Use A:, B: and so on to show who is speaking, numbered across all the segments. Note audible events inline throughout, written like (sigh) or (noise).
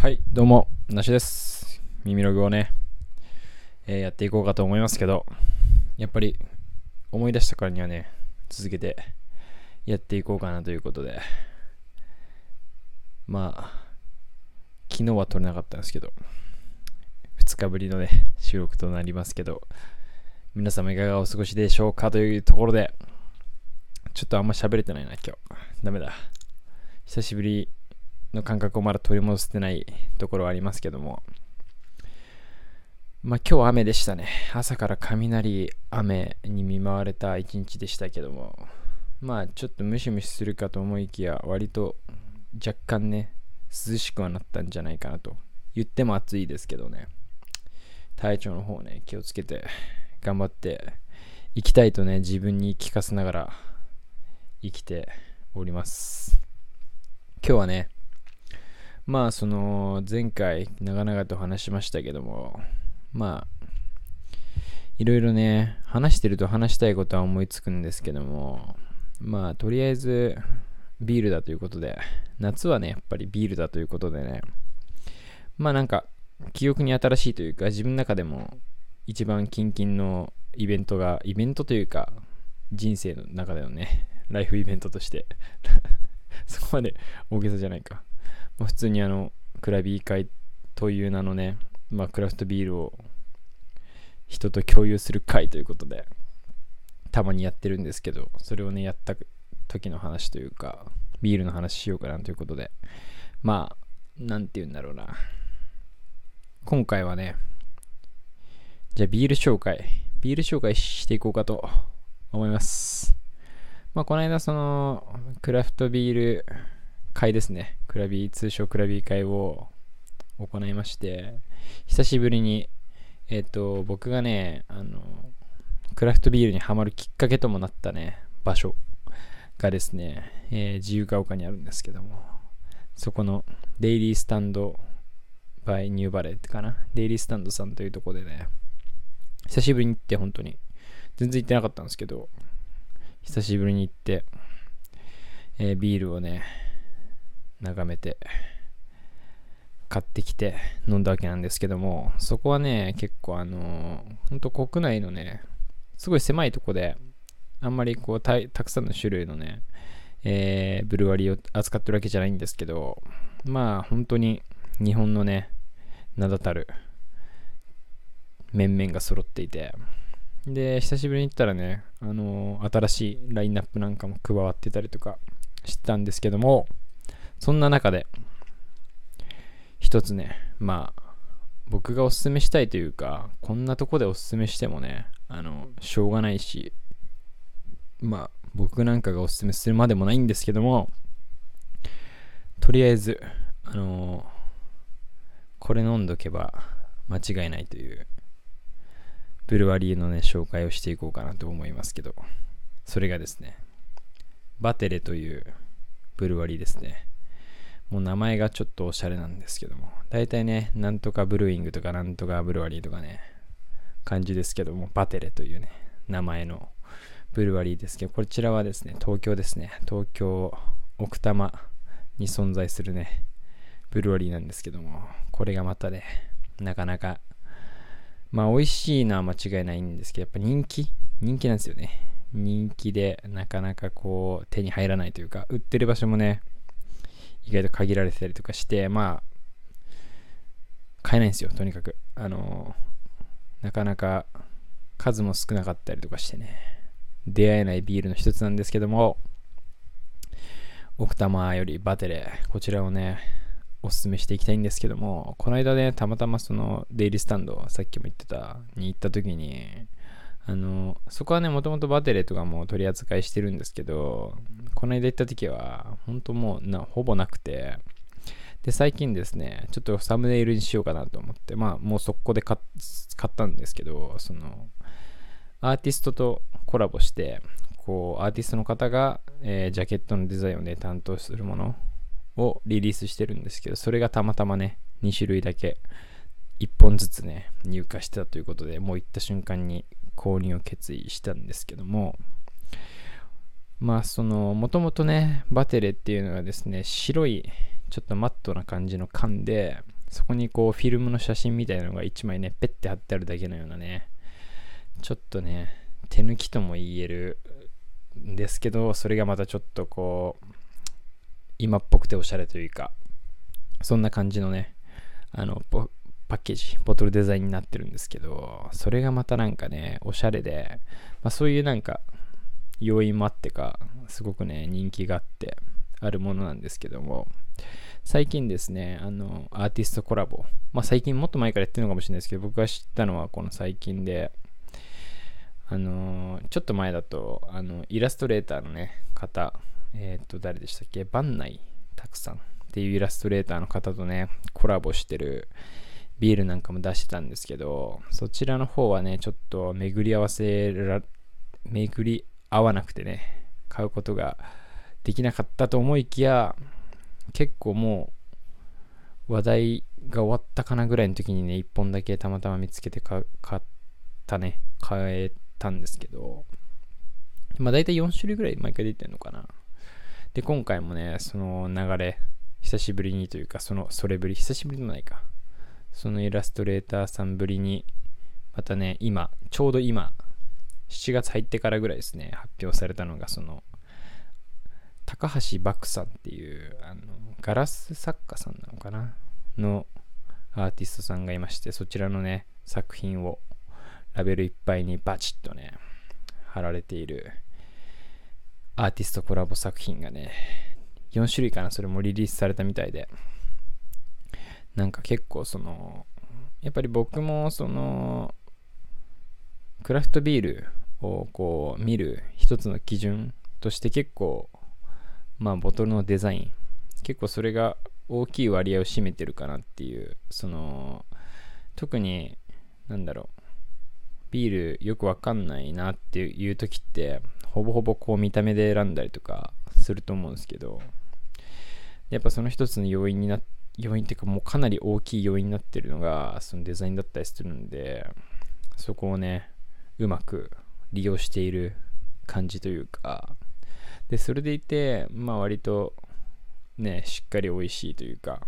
A: はい、どうも、なしです。耳ログをね、えーやっていこうかと思いますけど、やっぱり思い出したからにはね、続けてやっていこうかなということで、まあ、昨日は撮れなかったんですけど、2日ぶりのね、収録となりますけど、皆様いかがお過ごしでしょうかというところで、ちょっとあんま喋れてないな、今日。ダメだ。久しぶりの感覚をまだ取り戻せてないところはありますけども、まあ今日雨でしたね。朝から雷、雨に見舞われた一日でしたけども、まあちょっとムシムシするかと思いきや、割と若干ね、涼しくはなったんじゃないかなと。言っても暑いですけどね、体調の方ね、気をつけて頑張っていきたいとね、自分に聞かせながら生きております。今日はね、まあその前回長々と話しましたけどもまあいろいろね話してると話したいことは思いつくんですけどもまあとりあえずビールだということで夏はねやっぱりビールだということでねまあなんか記憶に新しいというか自分の中でも一番キンキンのイベントがイベントというか人生の中でのねライフイベントとして (laughs) そこまで大げさじゃないか。まあ、普通にあのクラビー会という名のね、まあ、クラフトビールを人と共有する会ということでたまにやってるんですけどそれをねやった時の話というかビールの話しようかなということでまあなんて言うんだろうな。今回はねじゃあビール紹介ビール紹介していこうかと思います。まあこの間そのクラフトビール会ですね。クラビ、通称クラビー会を行いまして、久しぶりに、えっ、と、僕がね、あの、クラフトビールにハマるきっかけともなったね、場所がですね、えー自由が丘にあるんですけども、そこのデイリースタンドバイニューバレットかな。デイリースタンドさんというところでね、久しぶりに行って本当に、全然行ってなかったんですけど、久しぶりに行って、えービールをね、眺めて買ってきて飲んだわけなんですけどもそこはね結構あの本当国内のねすごい狭いとこであんまりこうたくさんの種類のね、えーブルワリーを扱ってるわけじゃないんですけどまあ本当に日本のね名だたる面々が揃っていてで久しぶりに行ったらねあの新しいラインナップなんかも加わってたりとかしてたんですけどもそんな中で、一つね、まあ、僕がおすすめしたいというか、こんなとこでおすすめしてもね、あの、しょうがないし、まあ、僕なんかがおすすめするまでもないんですけども、とりあえず、あのこれ飲んどけば間違いないという、ブルワリーのね、紹介をしていこうかなと思いますけど、それがですね、バテレというブルワリーですね。もう名前がちょっとおしゃれなんですけども、大体ね、なんとかブルーイングとかなんとかブルワリーとかね、感じですけども、バテレというね、名前のブルワリーですけど、こちらはですね、東京ですね、東京奥多摩に存在するね、ブルワリーなんですけども、これがまたね、なかなか、まあ美味しいのは間違いないんですけど、やっぱ人気？人気なんですよね。人気でなかなかこう手に入らないというか、売ってる場所もね、意外と限られてたりとかして、まあ、買えないんですよ、とにかく。あのなかなか数も少なかったりとかしてね、出会えないビールの一つなんですけども、奥多摩よりバテレ、こちらをね、おすすめしていきたいんですけども、この間ね、たまたまそのデイリースタンド、さっきも言ってた、に行った時に、あの、そこはね、もともとバテレとかも取り扱いしてるんですけど、この間行った時は、本当もうな、ほぼなくて、で、最近ですね、ちょっとサムネイルにしようかなと思って、まあ、もう速攻で買ったんですけど、その、アーティストとコラボして、こう、アーティストの方が、えージャケットのデザインをね、担当するものをリリースしてるんですけど、それがたまたまね、2種類だけ、1本ずつね、入荷してたということで、もう行った瞬間に購入を決意したんですけども、まあそのもともとねバテレっていうのはですね白いちょっとマットな感じの缶で、そこにこうフィルムの写真みたいなのが1枚ね、ペッて貼ってあるだけのようなね、ちょっとね、手抜きとも言えるんですけど、それがまたちょっとこう、今っぽくておしゃれというか、そんな感じのね、あの、パッケージ、ボトルデザインになってるんですけど、それがまたなんかね、おしゃれで、まあ、そういうなんか、要因もあってか、すごくね、人気があって、あるものなんですけども、最近ですね、あの、アーティストコラボ、まあ最近もっと前からやってるのかもしれないですけど、僕が知ったのはこの最近で、あのちょっと前だと、あの、イラストレーターのね、方、えっ、と、誰でしたっけ？番内たくさんっていうイラストレーターの方とね、コラボしてるビールなんかも出してたんですけど、そちらの方はね、ちょっと巡り合わせら、巡り合わなくてね、買うことができなかったと思いきや、結構もう話題が終わったかなぐらいの時にね、1本だけたまたま見つけて買ったね、買えたんですけど、まあ大体4種類ぐらい毎回出てるのかな。で、今回もね、その流れ、久しぶりにというか、その、それぶり、久しぶりでもないか。そのイラストレーターさんぶりに、またね、今、ちょうど今、7月入ってからぐらいですね、発表されたのが、その、高橋漠さんっていう、あの、ガラス作家さんなのかなのアーティストさんがいまして、そちらのね、作品をラベルいっぱいにバチッとね、貼られているアーティストコラボ作品がね、4種類かな、それもリリースされたみたいで、なんか結構その、やっぱり僕もその、クラフトビールをこう見る一つの基準として結構、まあボトルのデザイン、結構それが大きい割合を占めてるかなっていう、その、特に、なんだろう、ビールよくわかんないなっていう時って、ほぼほぼこう見た目で選んだりとかすると思うんですけど、やっぱその一つの要因にな、要因っていうかもうかなり大きい要因になってるのが、そのデザインだったりするんで、そこをね、うまく利用している感じというか、で、それでいて、まあ割とね、しっかり美味しいというか、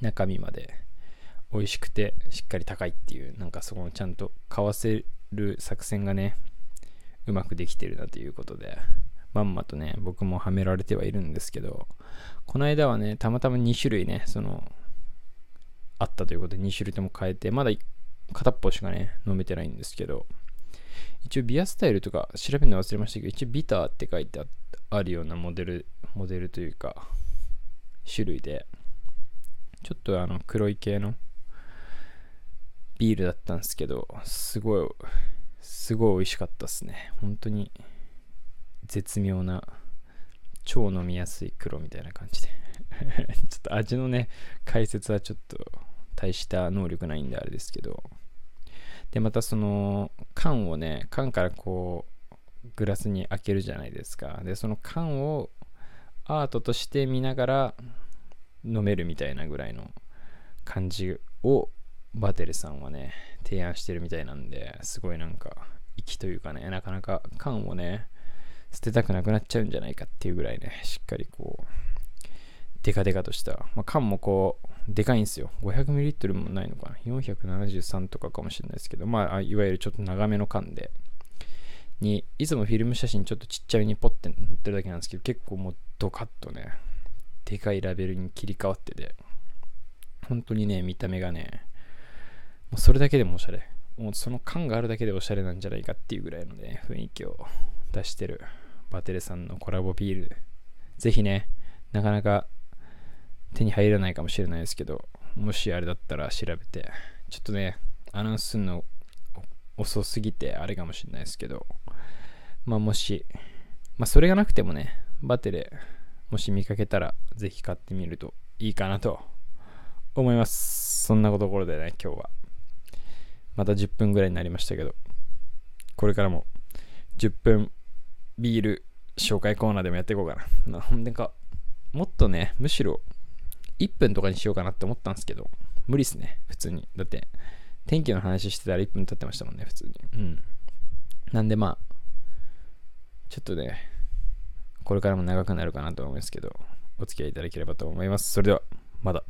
A: 中身まで美味しくてしっかり高いっていうなんかそこのちゃんと買わせる作戦がねうまくできてるなということで。まんまとね僕もはめられてはいるんですけどこの間はねたまたま2種類ねそのあったということで2種類とも変えてまだ片っぽしかね飲めてないんですけど。一応ビアスタイルとか調べるの忘れましたけど一応ビターって書いてあるようなモデルモデルというか種類でちょっとあの黒い系のビールだったんですけど、すごい、すごい美味しかったっすね。本当に絶妙な、超飲みやすい黒みたいな感じで。(laughs) ちょっと味のね、解説はちょっと大した能力ないんであれですけど。で、またその缶をね、缶からこう、グラスに開けるじゃないですか。で、その缶をアートとして見ながら飲めるみたいなぐらいの感じをバテルさんはね、提案してるみたいなんで、すごいなんか、粋というかね、なかなか缶をね、捨てたくなくなっちゃうんじゃないかっていうぐらいね、しっかりこう、デカデカとした、まあ、缶もこう、でかいんですよ。500ml もないのかな。473とかかもしれないですけど、まあ、いわゆるちょっと長めの缶で、に、いつもフィルム写真ちょっとちっちゃめにポッて載ってるだけなんですけど、結構もうドカッとね、でかいラベルに切り替わってて、本当にね、見た目がね、もうそれだけでもおしゃれ。もうその感があるだけでおしゃれなんじゃないかっていうぐらいのね、雰囲気を出してるバテレさんのコラボビール。ぜひね、なかなか手に入らないかもしれないですけど、もしあれだったら調べて、ちょっとね、アナウンスするの遅すぎてあれかもしれないですけど、まあもし、まあそれがなくてもね、バテレ、もし見かけたらぜひ買ってみるといいかなと思います。そんなところでね、今日はまた10分ぐらいになりましたけど、これからも10分ビール紹介コーナーでもやっていこうかな。ほんでか、もっとね、むしろ1分とかにしようかなって思ったんですけど、無理っすね、普通に。だって、天気の話してたら1分経ってましたもんね、普通に。うん。なんでまあ、ちょっとね、これからも長くなるかなと思いますけど、お付き合いいただければと思います。それでは、まだ。